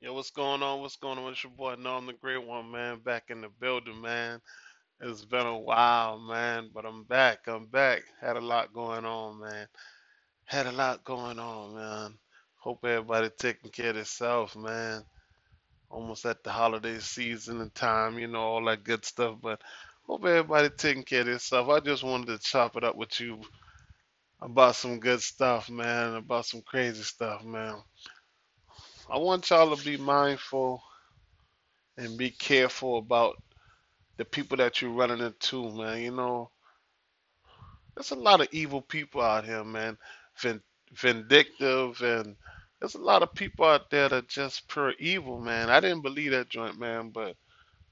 Yo, what's going on? What's going on? It's your boy Norm the Great One, man. Back in the building, man. It's been a while, man, but I'm back. I'm back. Had a lot going on, man. Had a lot going on, man. Hope everybody taking care of themselves, man. Almost at the holiday season and time, you know, all that good stuff. But hope everybody taking care of themselves. I just wanted to chop it up with you about some good stuff, man. About some crazy stuff, man. I want y'all to be mindful and be careful about the people that you're running into, man. You know, there's a lot of evil people out here, man. Vin- vindictive, and there's a lot of people out there that just pure evil, man. I didn't believe that joint, man, but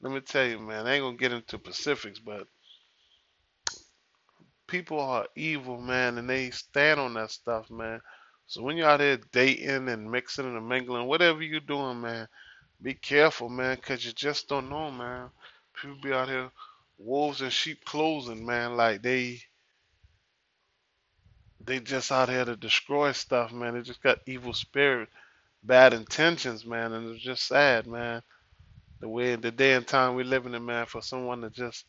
let me tell you, man, I ain't gonna get into specifics, but people are evil, man, and they stand on that stuff, man. So when you're out here dating and mixing and mingling, whatever you're doing, man, be careful, man, 'cause you just don't know, man. People be out here wolves in sheep clothing, man, like they they just out here to destroy stuff, man. They just got evil spirit, bad intentions, man, and it's just sad, man. The way the day and time we living in, man, for someone to just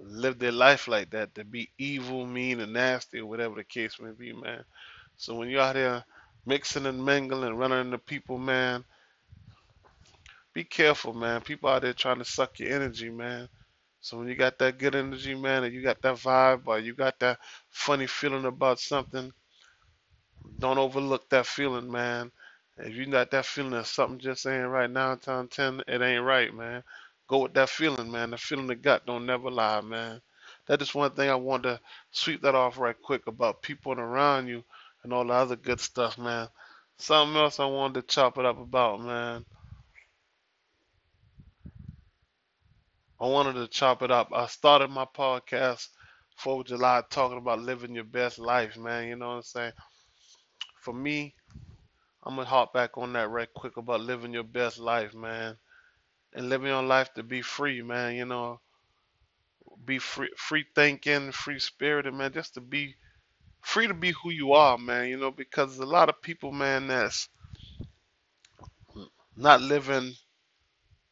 live their life like that, to be evil, mean, and nasty, or whatever the case may be, man. So when you're out here mixing and mingling and running into people, man, be careful, man. People out there trying to suck your energy, man. So when you got that good energy, man, and you got that vibe, or you got that funny feeling about something, don't overlook that feeling, man. If you got that feeling that something just ain't right now, time ten, it ain't right, man. Go with that feeling, man. The feeling the gut don't never lie, man. That is one thing I want to sweep that off right quick about people around you and all the other good stuff, man. Something else I wanted to chop it up about, man. I wanted to chop it up. I started my podcast 4th of July talking about living your best life, man. You know what I'm saying? For me, I'm gonna hop back on that right quick about living your best life, man. And living your life to be free, man. You know, be free, free thinking, free spirited, man. Just to be free to be who you are, man. You know, because a lot of people, man, that's not living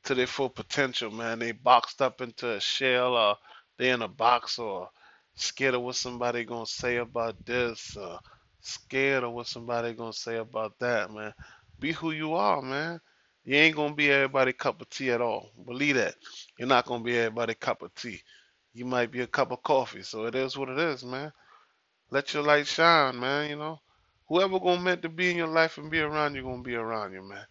to their full potential, man. They boxed up into a shell, or they in a box, or scared of what somebody gonna say about this, or scared of what somebody gonna say about that, man. Be who you are, man. You ain't gonna be everybody cup of tea at all. Believe that. You're not gonna be everybody cup of tea. You might be a cup of coffee, so it is what it is, man. Let your light shine, man. You know, whoever gonna meant to be in your life and be around you gonna be around you, man.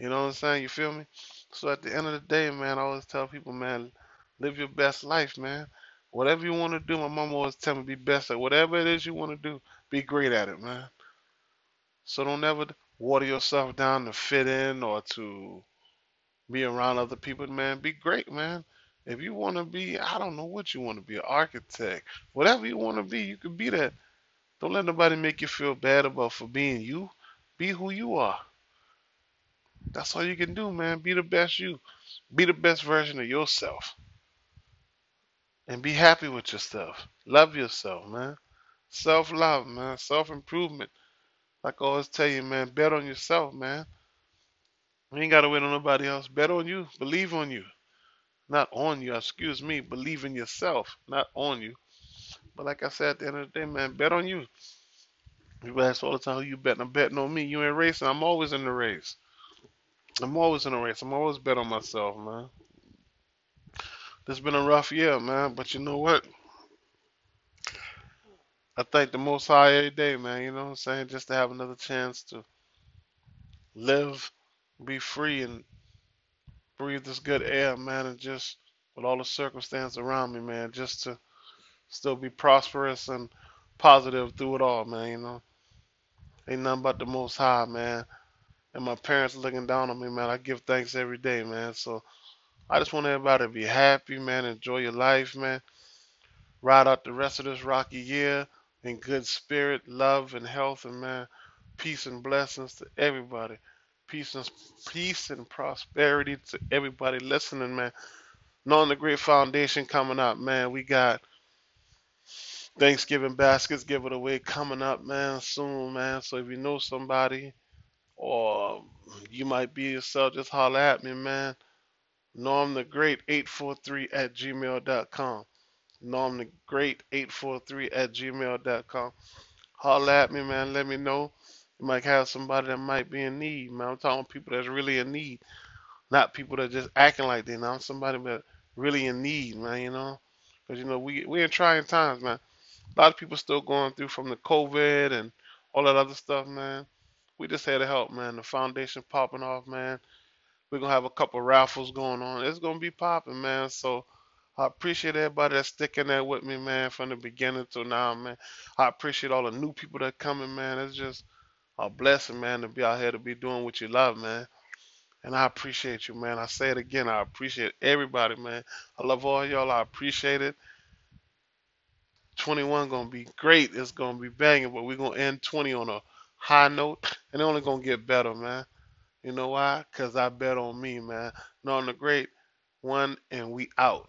You know what I'm saying? You feel me? So at the end of the day, man, I always tell people, man, live your best life, man. Whatever you want to do, my mom always tell me be best at whatever it is you want to do, be great at it, man. So don't ever water yourself down to fit in or to be around other people, man. Be great, man. If you want to be, I don't know what you want to be, an architect, whatever you want to be, you can be that. Don't let nobody make you feel bad about for being you. Be who you are. That's all you can do, man. Be the best you. Be the best version of yourself. And be happy with yourself. Love yourself, man. Self love, man. Self improvement. Like I always tell you, man, bet on yourself, man. You ain't got to wait on nobody else. Bet on you. Believe on you. Not on you, excuse me. Believe in yourself, not on you. But like I said at the end of the day, man, bet on you. People ask all the time, who you betting? I'm betting on me. You ain't racing. I'm always in the race. I'm always in the race. I'm always bet on myself, man. This has been a rough year, man. But you know what? I thank the Most High every day, man. You know what I'm saying? Just to have another chance to live, be free, and breathe this good air, man. And just with all the circumstance around me, man, just to still be prosperous and positive through it all, man. You know, ain't nothing but the Most High, man. And my parents looking down on me, man. I give thanks every day, man. So I just want everybody to be happy, man. Enjoy your life, man. Ride out the rest of this rocky year in good spirit, love, and health, and man, peace and blessings to everybody. Peace and peace and prosperity to everybody listening, man. Norm the great foundation coming up, man. We got Thanksgiving baskets, give it away coming up, man, soon, man. So if you know somebody or you might be yourself, just holler at me, man. Norm the Great 843 at gmail.com. Norm the Great 843 at gmail.com. Holler at me, man. Let me know. You might have somebody that might be in need, man. I'm talking people that's really in need, not people that just acting like they know. Somebody that really in need, man. You know, because you know we we in trying times, man. A lot of people still going through from the COVID and all that other stuff, man. We just had to help, man. The foundation popping off, man. We're gonna have a couple raffles going on. It's gonna be popping, man. So I appreciate everybody that's sticking there with me, man, from the beginning till now, man. I appreciate all the new people that coming, man. It's just a blessing, man, to be out here to be doing what you love, man. And I appreciate you, man. I say it again. I appreciate everybody, man. I love all y'all. I appreciate it. 21 gonna be great. It's gonna be banging, but we're gonna end 20 on a high note, and it's only gonna get better, man. You know why? Cause I bet on me, man. Norm the great one, and we out.